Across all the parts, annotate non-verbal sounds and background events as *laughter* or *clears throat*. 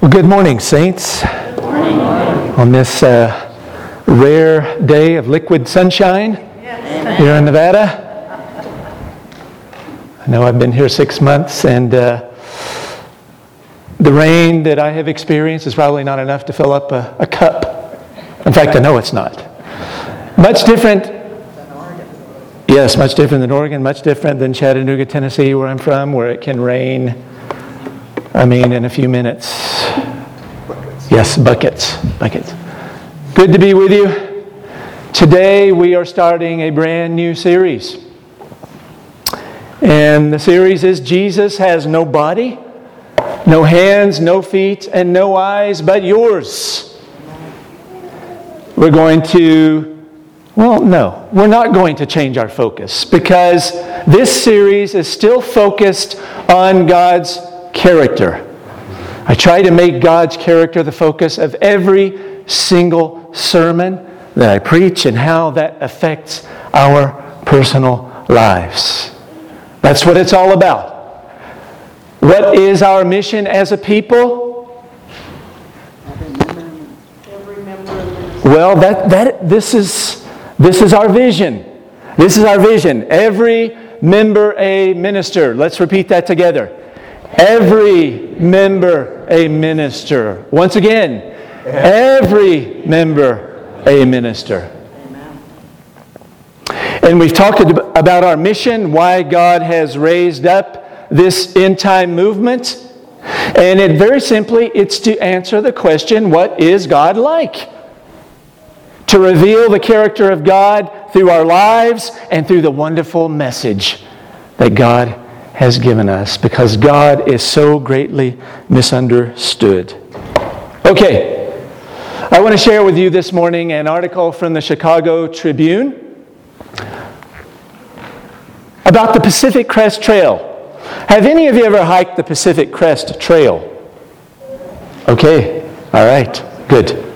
Well, good morning, Saints. Morning. On this uh, rare day of liquid sunshine here in Nevada. I know I've been here six months, and uh, the rain that I have experienced is probably not enough to fill up a, a cup. In fact, I know it's not. Much different. Yes, much different than Oregon, much different than Chattanooga, Tennessee, where I'm from, where it can rain, I mean, in a few minutes. Yes, buckets. Buckets. Good to be with you. Today we are starting a brand new series. And the series is Jesus has no body, no hands, no feet, and no eyes but yours. We're going to, well, no, we're not going to change our focus because this series is still focused on God's character. I try to make God's character the focus of every single sermon that I preach and how that affects our personal lives. That's what it's all about. What is our mission as a people? Well, that, that, this, is, this is our vision. This is our vision. Every member a minister. Let's repeat that together. Every member a minister. Once again, every member a minister. And we've talked about our mission, why God has raised up this end time movement. And it very simply, it's to answer the question what is God like? To reveal the character of God through our lives and through the wonderful message that God has given us because God is so greatly misunderstood. Okay, I want to share with you this morning an article from the Chicago Tribune about the Pacific Crest Trail. Have any of you ever hiked the Pacific Crest Trail? Okay, all right, good.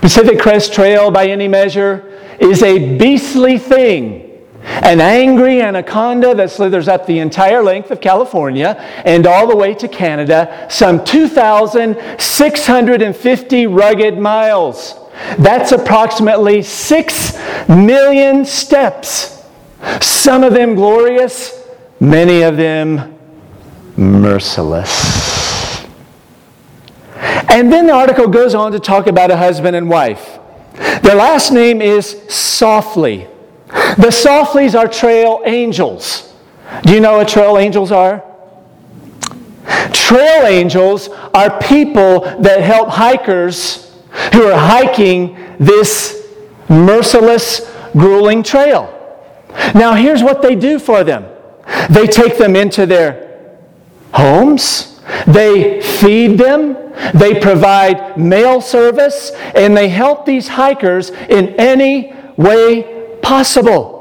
Pacific Crest Trail, by any measure, is a beastly thing an angry anaconda that slithers up the entire length of California and all the way to Canada, some 2,650 rugged miles. That's approximately 6 million steps. Some of them glorious, many of them merciless. And then the article goes on to talk about a husband and wife. Their last name is Saufley. The Saufleys are trail angels. Do you know what trail angels are? Trail angels are people that help hikers who are hiking this merciless, grueling trail. Now, here's what they do for them they take them into their homes, they feed them, they provide mail service, and they help these hikers in any way possible.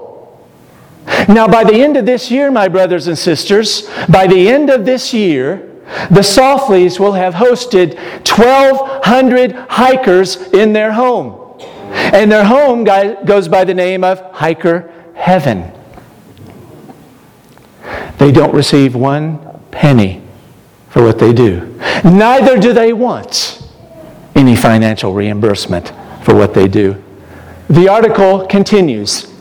Now, by the end of this year, my brothers and sisters, by the end of this year, the Saufleys will have hosted 1,200 hikers in their home. And their home goes by the name of Hiker Heaven. They don't receive one penny for what they do. Neither do they want any financial reimbursement for what they do. The article continues.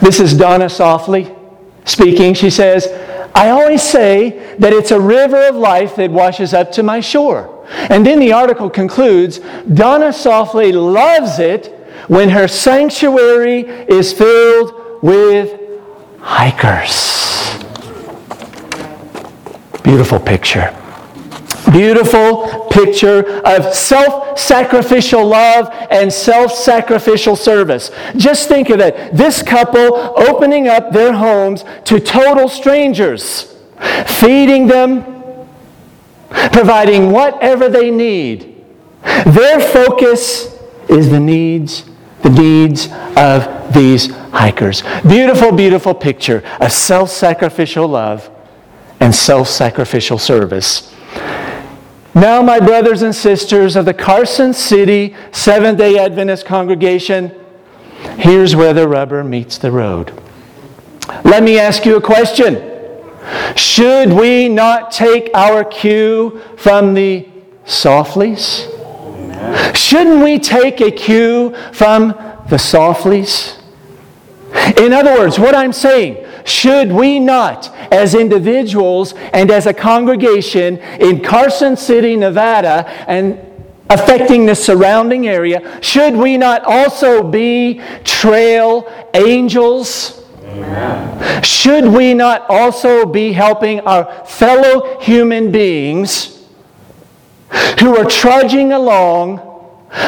This is Donna Saufley speaking. She says, I always say that it's a river of life that washes up to my shore. And then the article concludes Donna Saufley loves it when her sanctuary is filled with hikers. Beautiful picture beautiful picture of self sacrificial love and self sacrificial service. Just think of it this couple opening up their homes to total strangers, feeding them, providing whatever they need. Their focus is the needs the needs of these hikers. Beautiful, beautiful picture of self sacrificial love and self sacrificial service. Now, my brothers and sisters of the Carson City Seventh day Adventist congregation, here's where the rubber meets the road. Let me ask you a question. Should we not take our cue from the Saufleys? Shouldn't we take a cue from the Saufleys? In other words, what I'm saying, should we not, as individuals and as a congregation in Carson City, Nevada, and affecting the surrounding area, should we not also be trail angels? Amen. Should we not also be helping our fellow human beings who are trudging along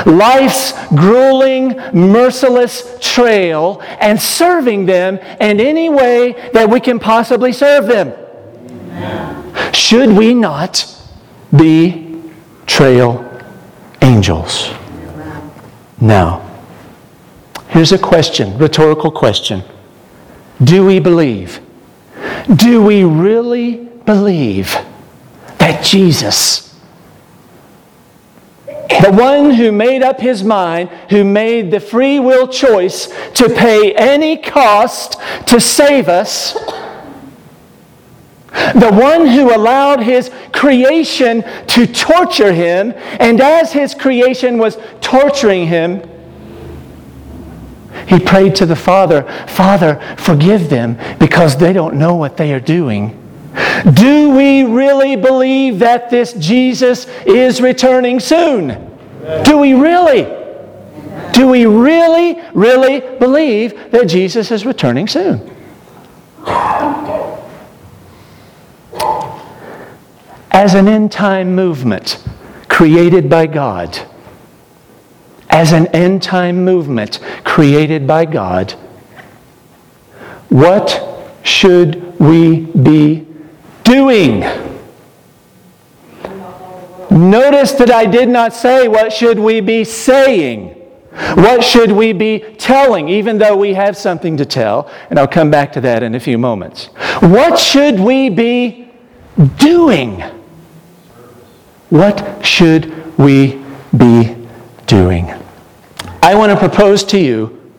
life's grueling, merciless trail and serving them in any way that we can possibly serve them. Should we not be trail angels? Now, here's a question, rhetorical question. Do we believe? Do we really believe that Jesus the one who made up his mind, who made the free will choice to pay any cost to save us, the one who allowed his creation to torture him, and as his creation was torturing him, he prayed to the Father, Father, forgive them because they don't know what they are doing. Do we really believe that this Jesus is returning soon? Do we really? Do we really, really believe that Jesus is returning soon? As an end time movement created by God, as an end time movement created by God, what should we be doing? Notice that I did not say, What should we be saying? What should we be telling, even though we have something to tell? And I'll come back to that in a few moments. What should we be doing? What should we be doing? I want to propose to you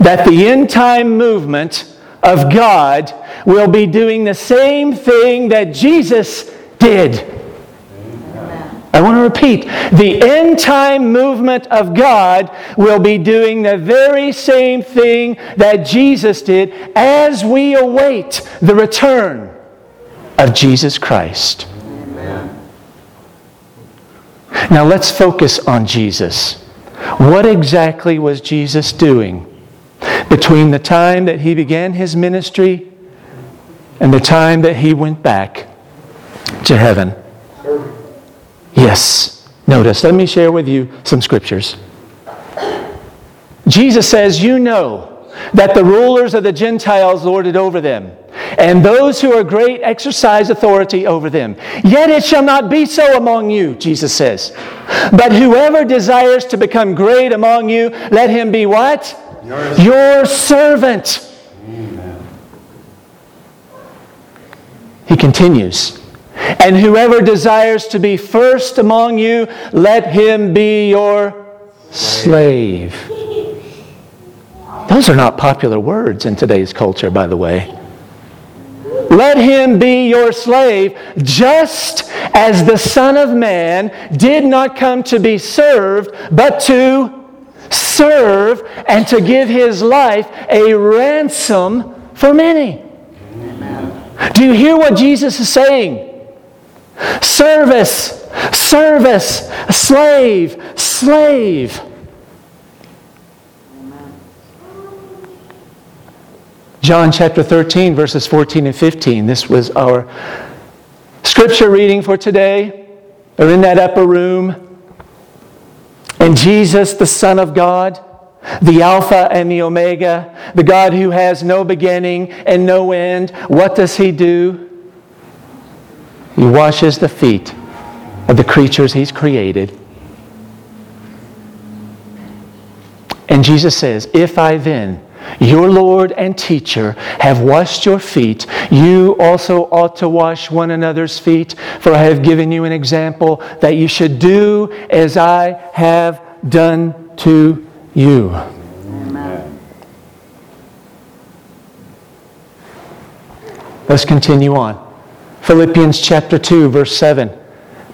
that the end time movement of God will be doing the same thing that Jesus did. I want to repeat the end time movement of God will be doing the very same thing that Jesus did as we await the return of Jesus Christ. Amen. Now let's focus on Jesus. What exactly was Jesus doing between the time that he began his ministry and the time that he went back to heaven? Yes. Notice, let me share with you some scriptures. Jesus says, You know that the rulers of the Gentiles lord it over them, and those who are great exercise authority over them. Yet it shall not be so among you, Jesus says. But whoever desires to become great among you, let him be what? Your, servant. Amen. He continues. And whoever desires to be first among you, let him be your slave. Those are not popular words in today's culture, by the way. Let him be your slave, just as the Son of Man did not come to be served, but to serve and to give his life a ransom for many. Amen. Do you hear what Jesus is saying? Service, service, slave, slave. John chapter 13, verses 14 and 15. This was our scripture reading for today. They're in that upper room. And Jesus, the Son of God, the Alpha and the Omega, the God who has no beginning and no end, what does he do? He washes the feet of the creatures he's created. And Jesus says, If I then, your Lord and teacher, have washed your feet, you also ought to wash one another's feet, for I have given you an example that you should do as I have done to you. Amen. Let's continue on. Philippians chapter 2, verse 7.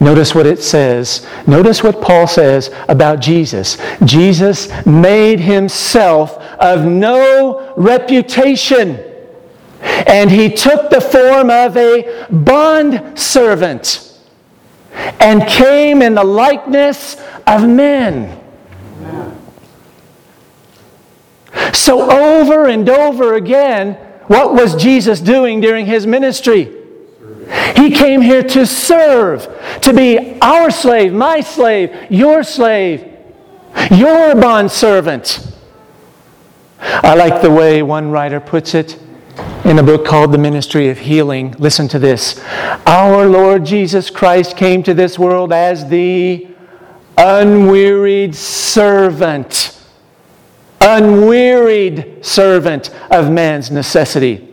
Notice what it says. Notice what Paul says about Jesus. Jesus made himself of no reputation, and he took the form of a bond servant and came in the likeness of men. So, over and over again, what was Jesus doing during his ministry? He came here to serve, to be our slave, my slave, your slave, your bond servant. I like the way one writer puts it in a book called The Ministry of Healing. Listen to this. Our Lord Jesus Christ came to this world as the unwearied servant unwearied servant of man's necessity.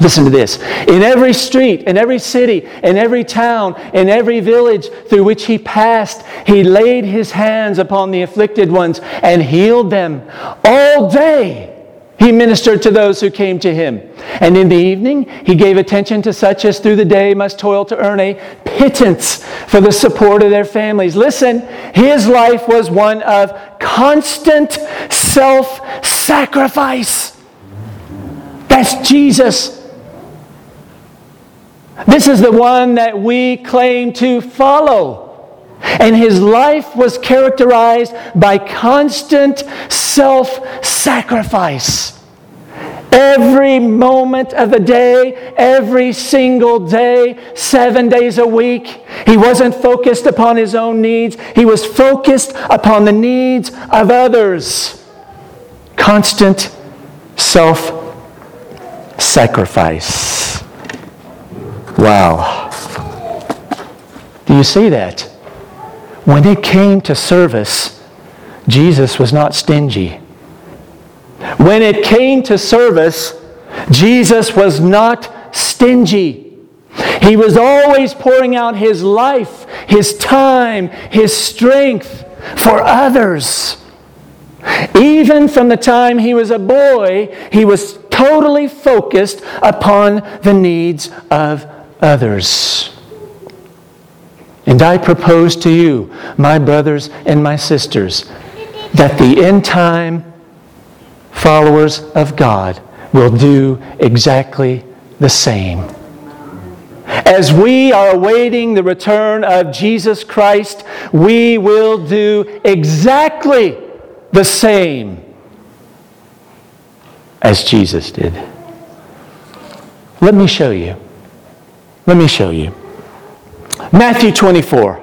Listen to this. In every street, in every city, in every town, in every village through which he passed, he laid his hands upon the afflicted ones and healed them. All day he ministered to those who came to him. And in the evening, he gave attention to such as through the day must toil to earn a pittance for the support of their families. Listen, his life was one of constant self sacrifice. That's Jesus. This is the one that we claim to follow. And his life was characterized by constant self sacrifice. Every moment of the day, every single day, seven days a week. He wasn't focused upon his own needs, he was focused upon the needs of others. Constant self sacrifice. Wow. Do you see that? When it came to service, Jesus was not stingy. When it came to service, Jesus was not stingy. He was always pouring out his life, his time, his strength for others. Even from the time he was a boy, he was totally focused upon the needs of others. And I propose to you, my brothers and my sisters, that the end time followers of God will do exactly the same. As we are awaiting the return of Jesus Christ, we will do exactly the same as Jesus did. Let me show you. Let me show you. Matthew 24.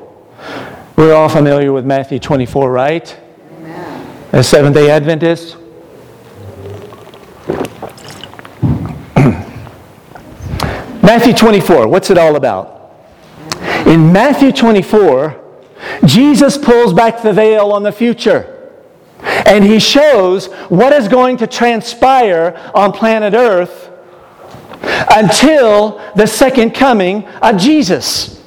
We're all familiar with Matthew 24, right? Amen. As Seventh day Adventists. *clears throat* Matthew 24, what's it all about? In Matthew 24, Jesus pulls back the veil on the future. And he shows what is going to transpire on planet Earth until the second coming of Jesus.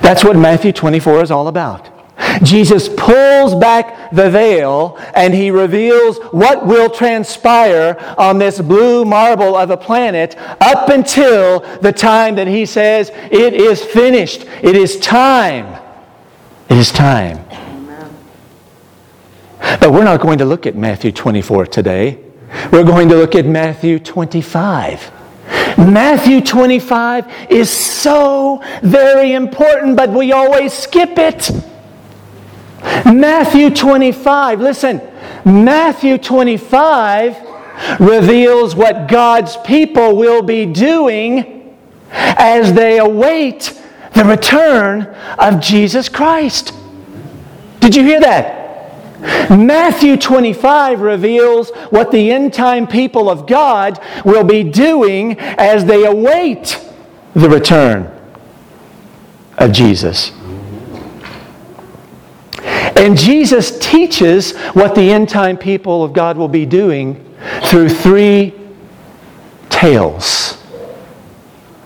That's what Matthew 24 is all about. Jesus pulls back the veil and he reveals what will transpire on this blue marble of a planet up until the time that he says, It is finished. It is time. It is time. But we're not going to look at Matthew 24 today. We're going to look at Matthew 25. Matthew 25 is so very important, but we always skip it. Matthew 25, listen, Matthew 25 reveals what God's people will be doing as they await the return of Jesus Christ. Did you hear that? Matthew 25 reveals what the end time people of God will be doing as they await the return of Jesus. And Jesus teaches what the end time people of God will be doing through three tales.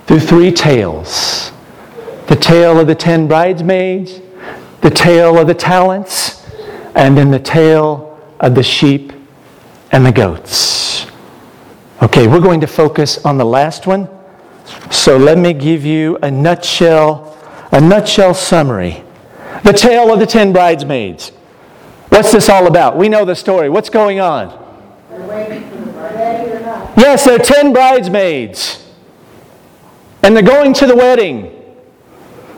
Through three tales the tale of the ten bridesmaids, the tale of the talents, and then the tale of the sheep and the goats. Okay, we're going to focus on the last one. So let me give you a nutshell a nutshell summary. The tale of the ten bridesmaids. What's this all about? We know the story. What's going on? Yes, there are ten bridesmaids. And they're going to the wedding.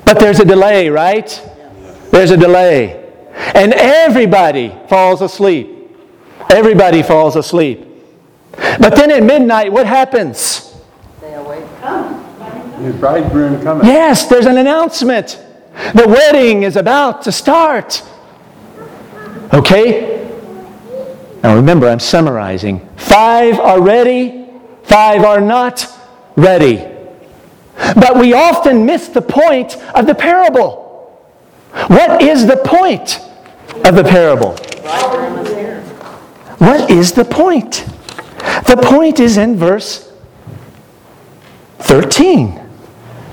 But there's a delay, right? There's a delay. And everybody falls asleep. Everybody falls asleep. But then at midnight, what happens? They awake. The bridegroom coming. Yes, there's an announcement. The wedding is about to start. Okay? Now remember, I'm summarizing. Five are ready, five are not ready. But we often miss the point of the parable. What is the point of the parable? What is the point? The point is in verse 13.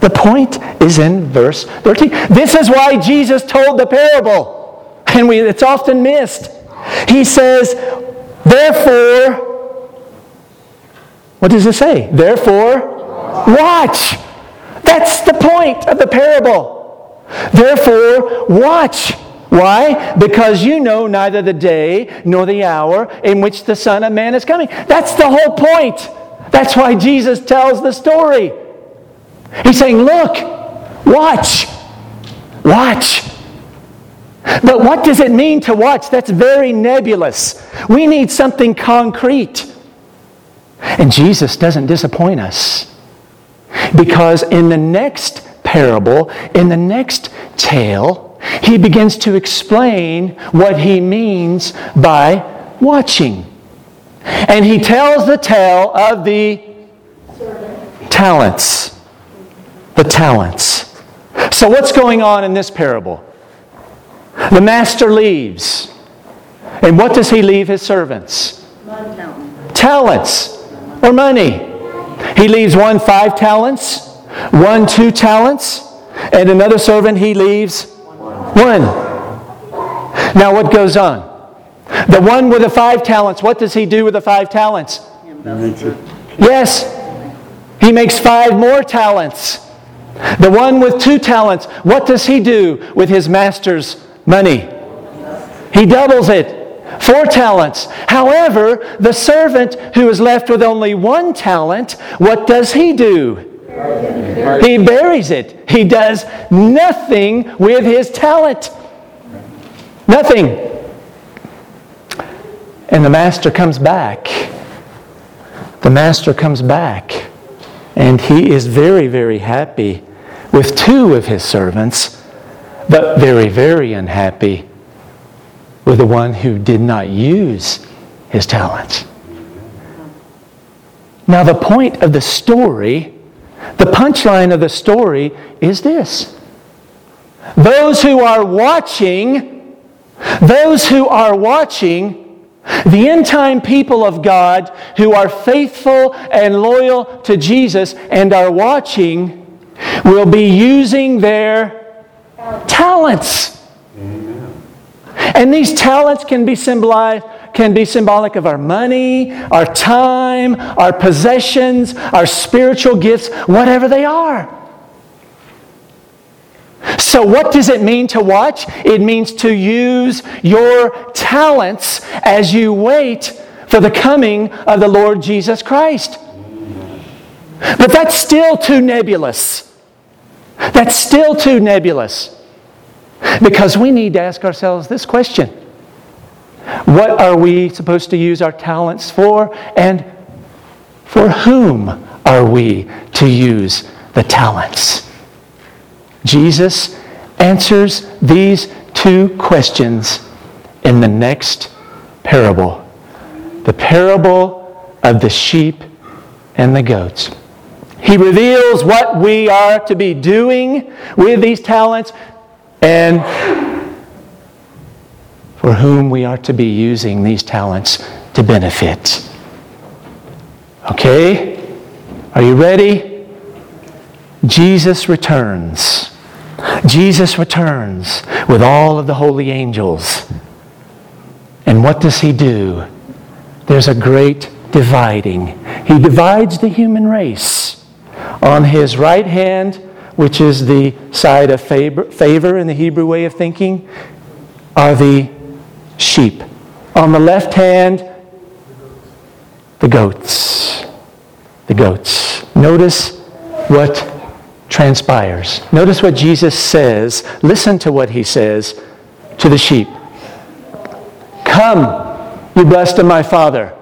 The point is in verse 13. This is why Jesus told the parable, and we, it's often missed. He says, Therefore, what does it say? Therefore, watch. That's the point of the parable. Therefore, watch. Why? Because you know neither the day nor the hour in which the Son of Man is coming. That's the whole point. That's why Jesus tells the story. He's saying, Look, watch, watch. But what does it mean to watch? That's very nebulous. We need something concrete. And Jesus doesn't disappoint us. Because in the next parable, in the next tale, he begins to explain what he means by watching. And he tells the tale of the talents. The talents. So, what's going on in this parable? The master leaves. And what does he leave his servants? Talents or money. He leaves one five talents, one two talents, and another servant he leaves one. Now, what goes on? The one with the five talents, what does he do with the five talents? Yes, he makes five more talents. The one with two talents, what does he do with his master's money? He doubles it. Four talents. However, the servant who is left with only one talent, what does he do? He buries it. He does nothing with his talent. Nothing. And the master comes back. The master comes back. And he is very, very happy with two of his servants, but very, very unhappy with the one who did not use his talents. Now, the point of the story, the punchline of the story is this those who are watching, those who are watching, the end time people of God who are faithful and loyal to Jesus and are watching will be using their talents. And these talents can be symbolized can be symbolic of our money, our time, our possessions, our spiritual gifts, whatever they are. So, what does it mean to watch? It means to use your talents as you wait for the coming of the Lord Jesus Christ. But that's still too nebulous. That's still too nebulous. Because we need to ask ourselves this question What are we supposed to use our talents for? And for whom are we to use the talents? Jesus answers these two questions in the next parable the parable of the sheep and the goats. He reveals what we are to be doing with these talents and for whom we are to be using these talents to benefit. Okay? Are you ready? Jesus returns. Jesus returns with all of the holy angels. And what does he do? There's a great dividing. He divides the human race. On his right hand which is the side of favor, favor in the Hebrew way of thinking, are the sheep. On the left hand, the goats. The goats. Notice what transpires. Notice what Jesus says. Listen to what he says to the sheep. Come, you blessed of my Father.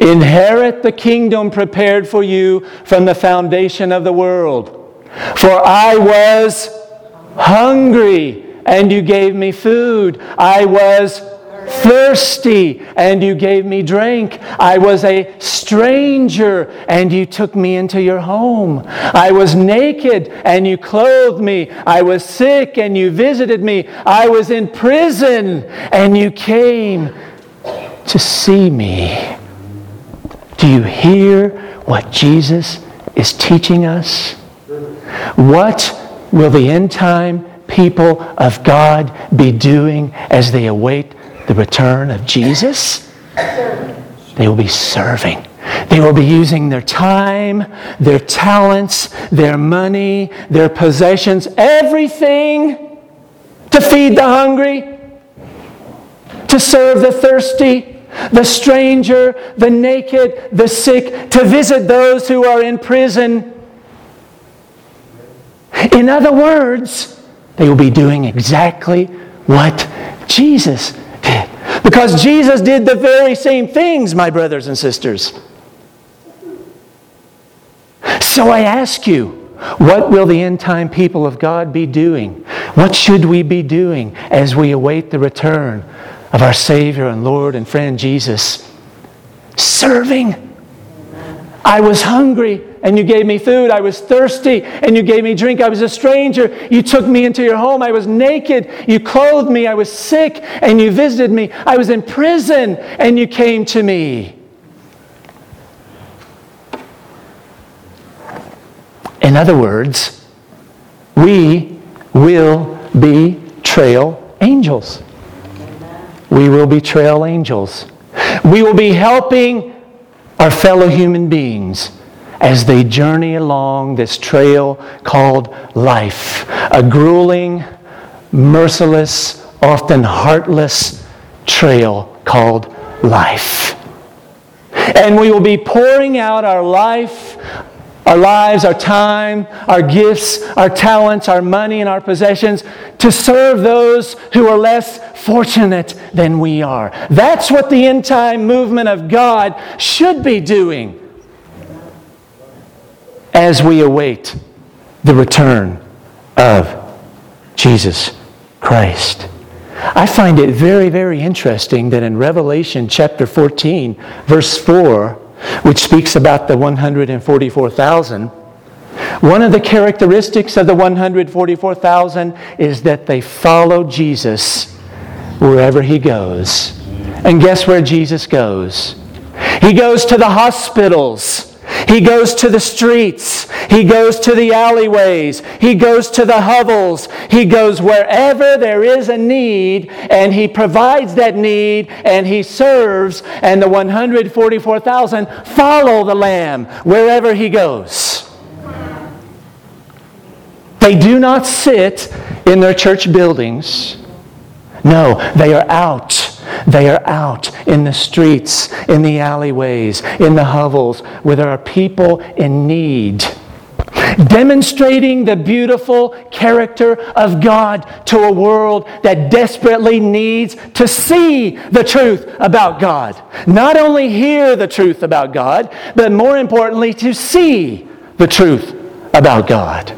Inherit the kingdom prepared for you from the foundation of the world. For I was hungry, and you gave me food. I was thirsty, and you gave me drink. I was a stranger, and you took me into your home. I was naked, and you clothed me. I was sick, and you visited me. I was in prison, and you came to see me. Do you hear what Jesus is teaching us? What will the end time people of God be doing as they await the return of Jesus? They will be serving. They will be using their time, their talents, their money, their possessions, everything to feed the hungry, to serve the thirsty, the stranger, the naked, the sick, to visit those who are in prison. In other words, they will be doing exactly what Jesus. Because Jesus did the very same things, my brothers and sisters. So I ask you, what will the end time people of God be doing? What should we be doing as we await the return of our Savior and Lord and friend Jesus? Serving. I was hungry and you gave me food. I was thirsty and you gave me drink. I was a stranger. You took me into your home. I was naked. You clothed me. I was sick and you visited me. I was in prison and you came to me. In other words, we will be trail angels. We will be trail angels. We will be helping our fellow human beings as they journey along this trail called life. A grueling, merciless, often heartless trail called life. And we will be pouring out our life, our lives, our time, our gifts, our talents, our money, and our possessions to serve those who are less fortunate than we are. That's what the end time movement of God should be doing as we await the return of Jesus Christ. I find it very, very interesting that in Revelation chapter 14, verse 4, which speaks about the 144,000, one of the characteristics of the 144,000 is that they follow Jesus wherever he goes. And guess where Jesus goes? He goes to the hospitals. He goes to the streets. He goes to the alleyways. He goes to the hovels. He goes wherever there is a need and he provides that need and he serves. And the 144,000 follow the Lamb wherever he goes. They do not sit in their church buildings. No, they are out. They are out in the streets, in the alleyways, in the hovels, where there are people in need. Demonstrating the beautiful character of God to a world that desperately needs to see the truth about God. Not only hear the truth about God, but more importantly, to see the truth about God.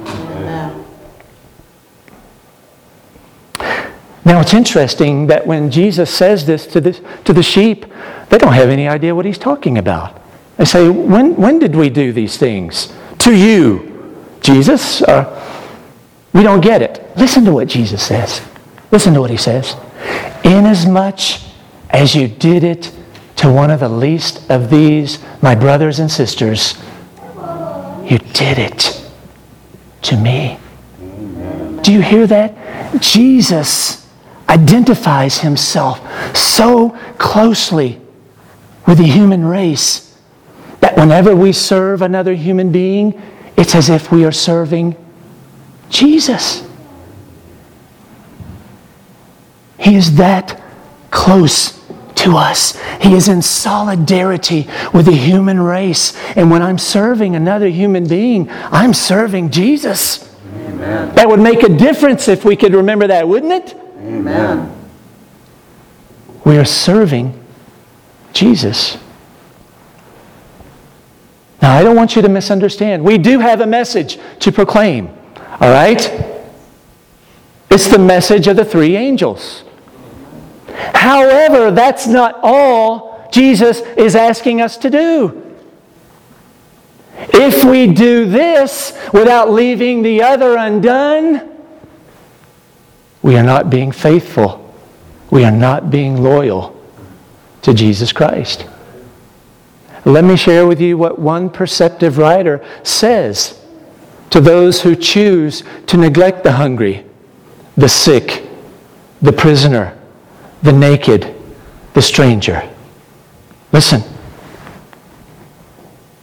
Now it's interesting that when Jesus says this to the, to the sheep, they don't have any idea what he's talking about. They say, When, when did we do these things? To you, Jesus? Uh, we don't get it. Listen to what Jesus says. Listen to what he says. Inasmuch as you did it to one of the least of these, my brothers and sisters, you did it to me. Do you hear that? Jesus identifies himself so closely with the human race that whenever we serve another human being, it's as if we are serving Jesus. He is that close to us. He is in solidarity with the human race. And when I'm serving another human being, I'm serving Jesus. Amen. That would make a difference if we could remember that, wouldn't it? Amen. We are serving Jesus. Now, I don't want you to misunderstand. We do have a message to proclaim, all right? It's the message of the three angels. However, that's not all Jesus is asking us to do. If we do this without leaving the other undone, we are not being faithful. We are not being loyal to Jesus Christ. Let me share with you what one perceptive writer says to those who choose to neglect the hungry, the sick, the prisoner, the naked, the stranger. Listen.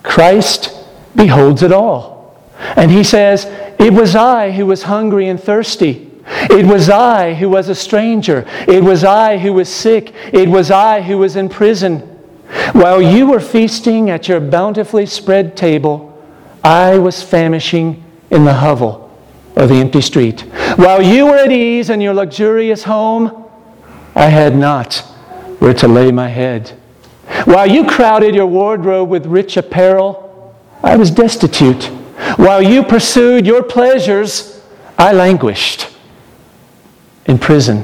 Christ beholds it all. And he says, It was I who was hungry and thirsty. It was I who was a stranger. It was I who was sick. It was I who was in prison. While you were feasting at your bountifully spread table, I was famishing in the hovel of the empty street. While you were at ease in your luxurious home, I had not where to lay my head. While you crowded your wardrobe with rich apparel, I was destitute. While you pursued your pleasures, I languished in prison.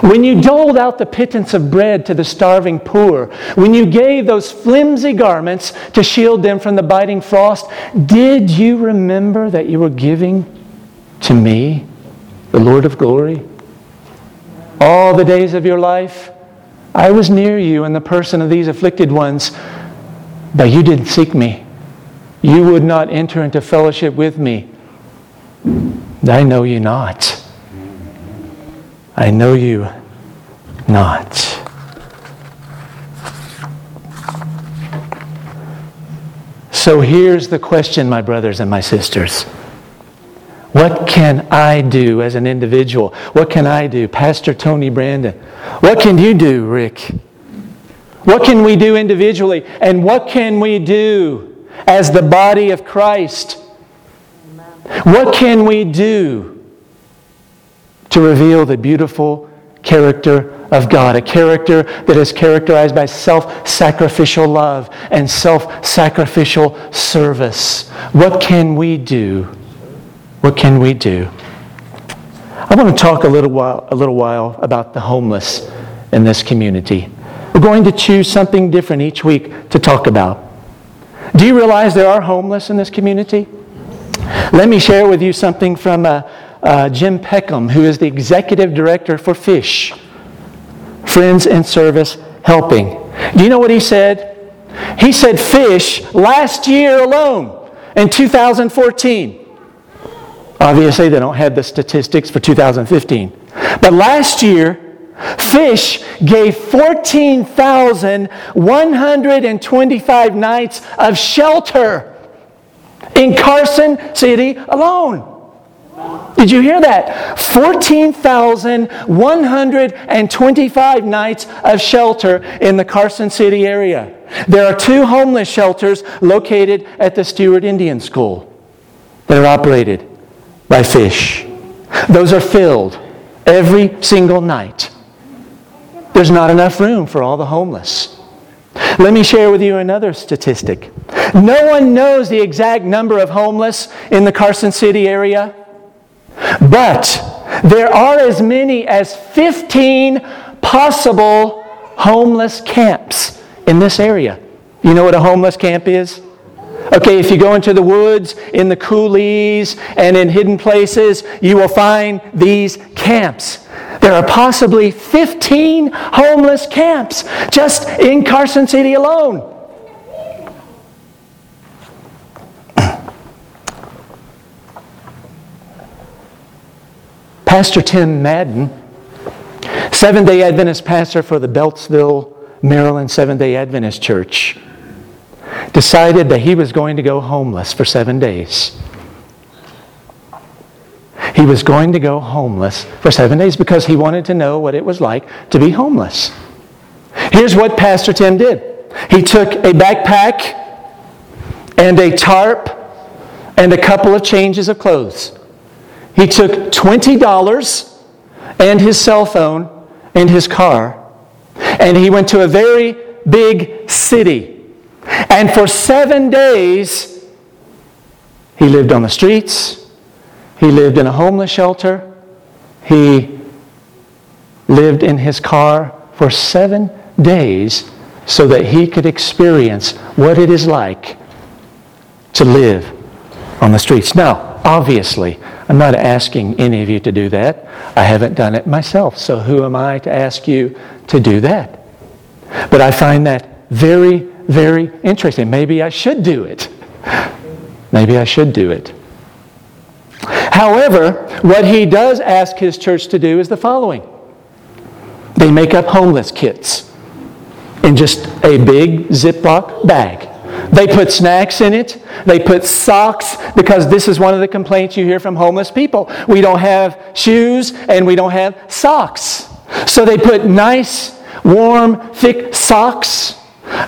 When you doled out the pittance of bread to the starving poor, when you gave those flimsy garments to shield them from the biting frost, did you remember that you were giving to me, the Lord of glory? All the days of your life, I was near you in the person of these afflicted ones, but you didn't seek me. You would not enter into fellowship with me. I know you not. I know you not. So here's the question, my brothers and my sisters. What can I do as an individual? What can I do? Pastor Tony Brandon. What can you do, Rick? What can we do individually? And what can we do as the body of Christ? What can we do to reveal the beautiful character of God, a character that is characterized by self sacrificial love and self sacrificial service. What can we do? What can we do? I want to talk a little while, a little while about the homeless in this community. We're going to choose something different each week to talk about. Do you realize there are homeless in this community? Let me share with you something from uh, uh, Jim Peckham, who is the executive director for FISH, Friends in Service Helping. Do you know what he said? He said FISH last year alone, in 2014, Obviously, they don't have the statistics for 2015. But last year, Fish gave 14,125 nights of shelter in Carson City alone. Did you hear that? 14,125 nights of shelter in the Carson City area. There are two homeless shelters located at the Stewart Indian School that are operated by fish. Those are filled every single night. There's not enough room for all the homeless. Let me share with you another statistic. No one knows the exact number of homeless in the Carson City area, but there are as many as 15 possible homeless camps in this area. You know what a homeless camp is? Okay, if you go into the woods, in the coulees, and in hidden places, you will find these camps. There are possibly 15 homeless camps just in Carson City alone. Pastor Tim Madden, Seventh day Adventist pastor for the Beltsville, Maryland Seventh day Adventist Church decided that he was going to go homeless for seven days. he was going to go homeless for seven days because he wanted to know what it was like to be homeless. Here's what Pastor Tim did he took a backpack and a tarp and a couple of changes of clothes. He took $20 and his cell phone and his car, and he went to a very big city. And for seven days, he lived on the streets, he lived in a homeless shelter, he lived in his car for seven days so that he could experience what it is like to live on the streets. Now, obviously, I'm not asking any of you to do that. I haven't done it myself, so who am I to ask you to do that? But I find that very, very interesting. Maybe I should do it. Maybe I should do it. However, what he does ask his church to do is the following they make up homeless kits in just a big Ziploc bag. They put snacks in it. They put socks because this is one of the complaints you hear from homeless people. We don't have shoes and we don't have socks. So they put nice, warm, thick socks,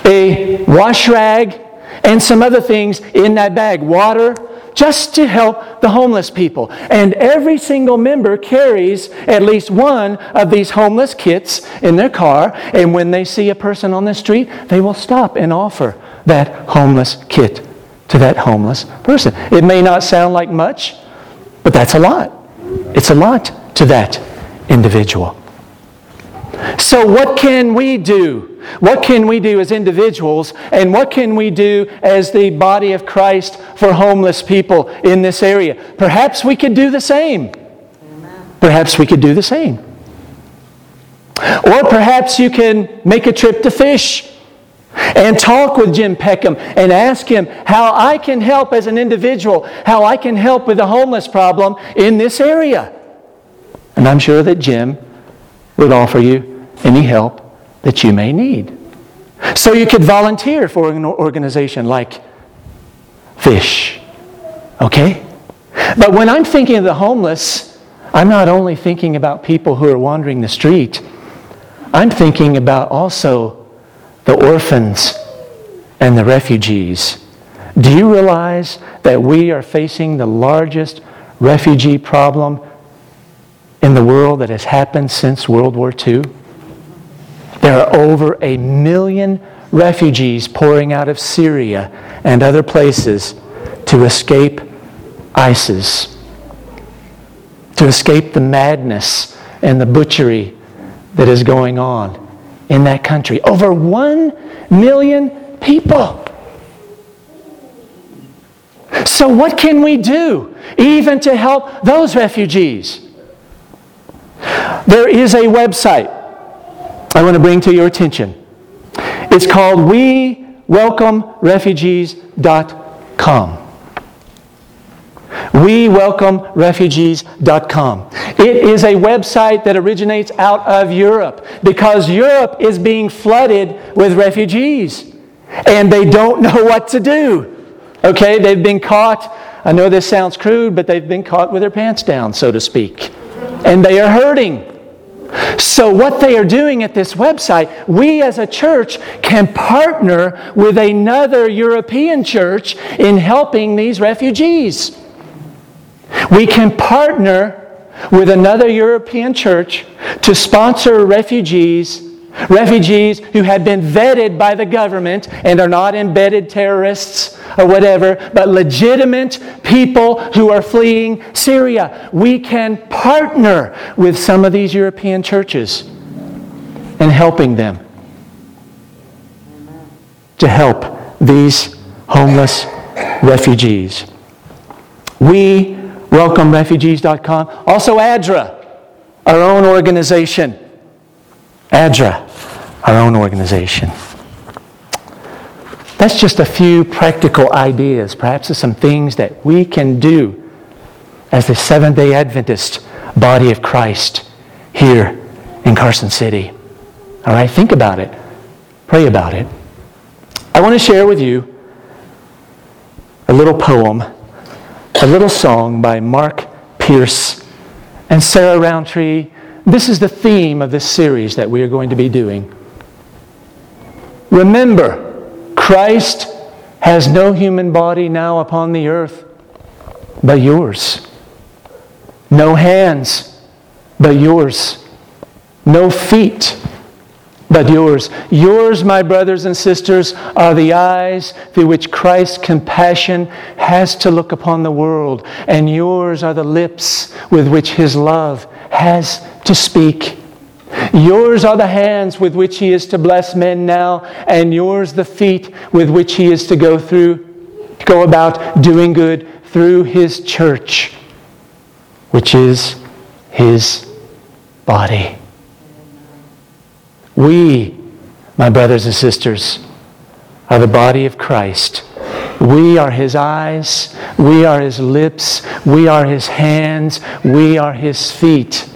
a wash rag, and some other things in that bag. Water, just to help the homeless people. And every single member carries at least one of these homeless kits in their car. And when they see a person on the street, they will stop and offer that homeless kit to that homeless person. It may not sound like much, but that's a lot. It's a lot to that individual. So, what can we do? What can we do as individuals, and what can we do as the body of Christ for homeless people in this area? Perhaps we could do the same. Perhaps we could do the same. Or perhaps you can make a trip to fish and talk with Jim Peckham and ask him how I can help as an individual, how I can help with the homeless problem in this area. And I'm sure that Jim would offer you any help that you may need. So you could volunteer for an organization like Fish. Okay? But when I'm thinking of the homeless, I'm not only thinking about people who are wandering the street, I'm thinking about also the orphans and the refugees. Do you realize that we are facing the largest refugee problem in the world that has happened since World War II? There are over a million refugees pouring out of Syria and other places to escape ISIS, to escape the madness and the butchery that is going on in that country. Over one million people. So, what can we do even to help those refugees? There is a website I want to bring to your attention. It's called WeWelcomeRefugees.com. WeWelcomeRefugees.com. It is a website that originates out of Europe because Europe is being flooded with refugees and they don't know *laughs* what to do. Okay, they've been caught. I know this sounds crude, but they've been caught with their pants down, so to speak. And they are hurting. So, what they are doing at this website, we as a church can partner with another European church in helping these refugees. We can partner with another European church to sponsor refugees, refugees who have been vetted by the government and are not embedded terrorists or whatever, but legitimate people who are fleeing Syria. We can partner with some of these European churches in helping them to help these homeless refugees. We WelcomeRefugees.com. Also, ADRA, our own organization. ADRA, our own organization. That's just a few practical ideas, perhaps some things that we can do as the Seventh day Adventist body of Christ here in Carson City. All right, think about it, pray about it. I want to share with you a little poem a little song by Mark Pierce, and Sarah Roundtree. This is the theme of this series that we are going to be doing. Remember, Christ has no human body now upon the earth but yours. No hands but yours. No feet but yours. Yours, my brothers and sisters, are the eyes through which Christ's compassion has to look upon the world, and yours are the lips with which his love has to speak. Yours are the hands with which he is to bless men now, and yours the feet with which he is to go through, go about doing good through his church, which is his body. We, my brothers and sisters, are the body of Christ. We are his eyes. We are his lips. We are his hands. We are his feet.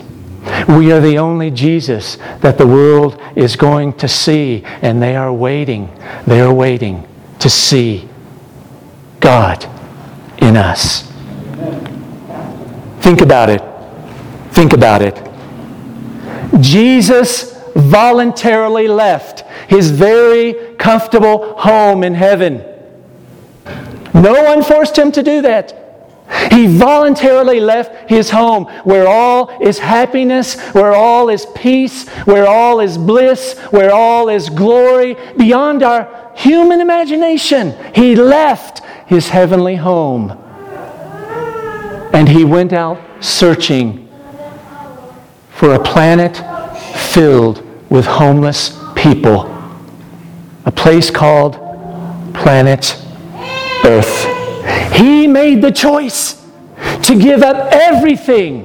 We are the only Jesus that the world is going to see, and they are waiting. They are waiting to see God in us. Think about it. Think about it. Jesus voluntarily left his very comfortable home in heaven. No one forced him to do that. He voluntarily left his home where all is happiness, where all is peace, where all is bliss, where all is glory beyond our human imagination. He left his heavenly home and he went out searching for a planet filled with homeless people, a place called planet Earth. He made the choice to give up everything,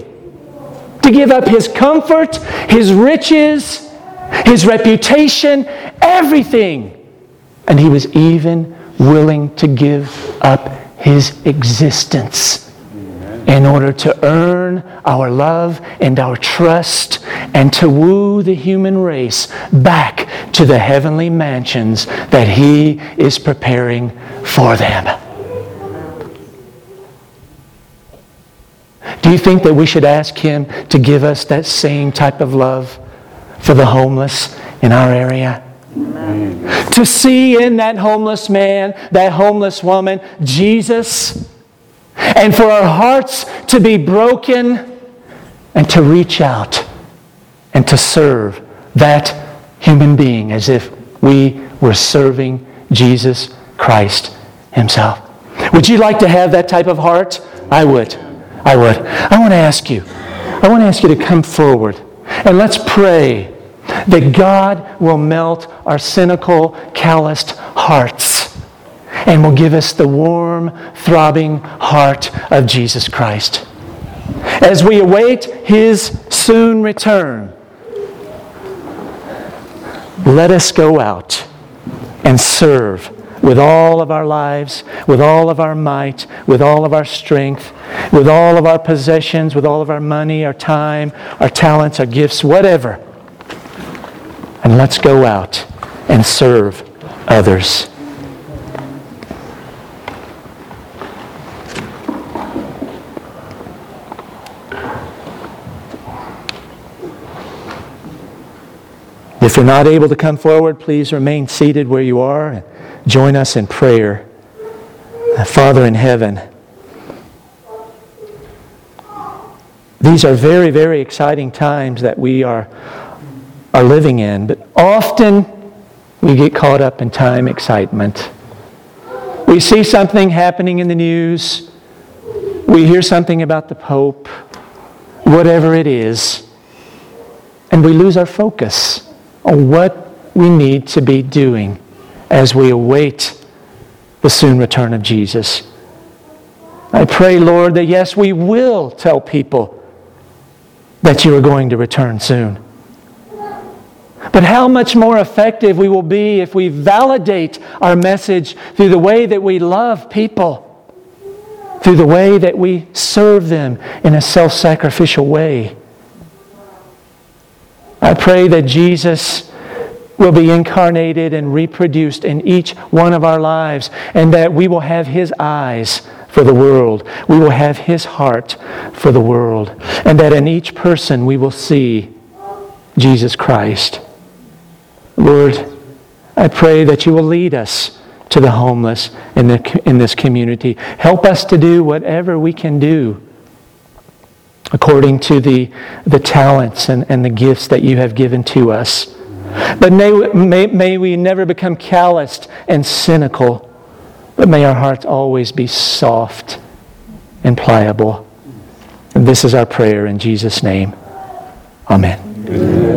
to give up his comfort, his riches, his reputation, everything. And he was even willing to give up his existence in order to earn our love and our trust and to woo the human race back to the heavenly mansions that He is preparing for them. Do you think that we should ask Him to give us that same type of love for the homeless in our area? Amen. To see in that homeless man, that homeless woman, Jesus, and for our hearts to be broken and to reach out and to serve that human being as if we were serving Jesus Christ Himself. Would you like to have that type of heart? I would. I would. I want to ask you. I want to ask you to come forward and let's pray that God will melt our cynical, calloused hearts and will give us the warm, throbbing heart of Jesus Christ. As we await His soon return, let us go out and serve with all of our lives, with all of our might, with all of our strength, with all of our possessions, with all of our money, our time, our talents, our gifts, whatever. And let's go out and serve others. If you're not able to come forward, please remain seated where you are and join us in prayer. Father in heaven, these are very, very exciting times that we are, are living in, but often we get caught up in time excitement. We see something happening in the news, we hear something about the Pope, whatever it is, and we lose our focus what we need to be doing as we await the soon return of Jesus. I pray, Lord, that yes, we will tell people that you are going to return soon. But how much more effective we will be if we validate our message through the way that we love people, through the way that we serve them in a self sacrificial way. I pray that Jesus will be incarnated and reproduced in each one of our lives, and that we will have his eyes for the world. We will have His heart for the world. And that in each person we will see Jesus Christ. Lord, I pray that you will lead us to the homeless in, the, in this community. Help us to do whatever we can do according to the, the talents and, and the gifts that you have given to us. But may, may, may we never become calloused and cynical, but may our hearts always be soft and pliable. And this is our prayer in Jesus' name. Amen.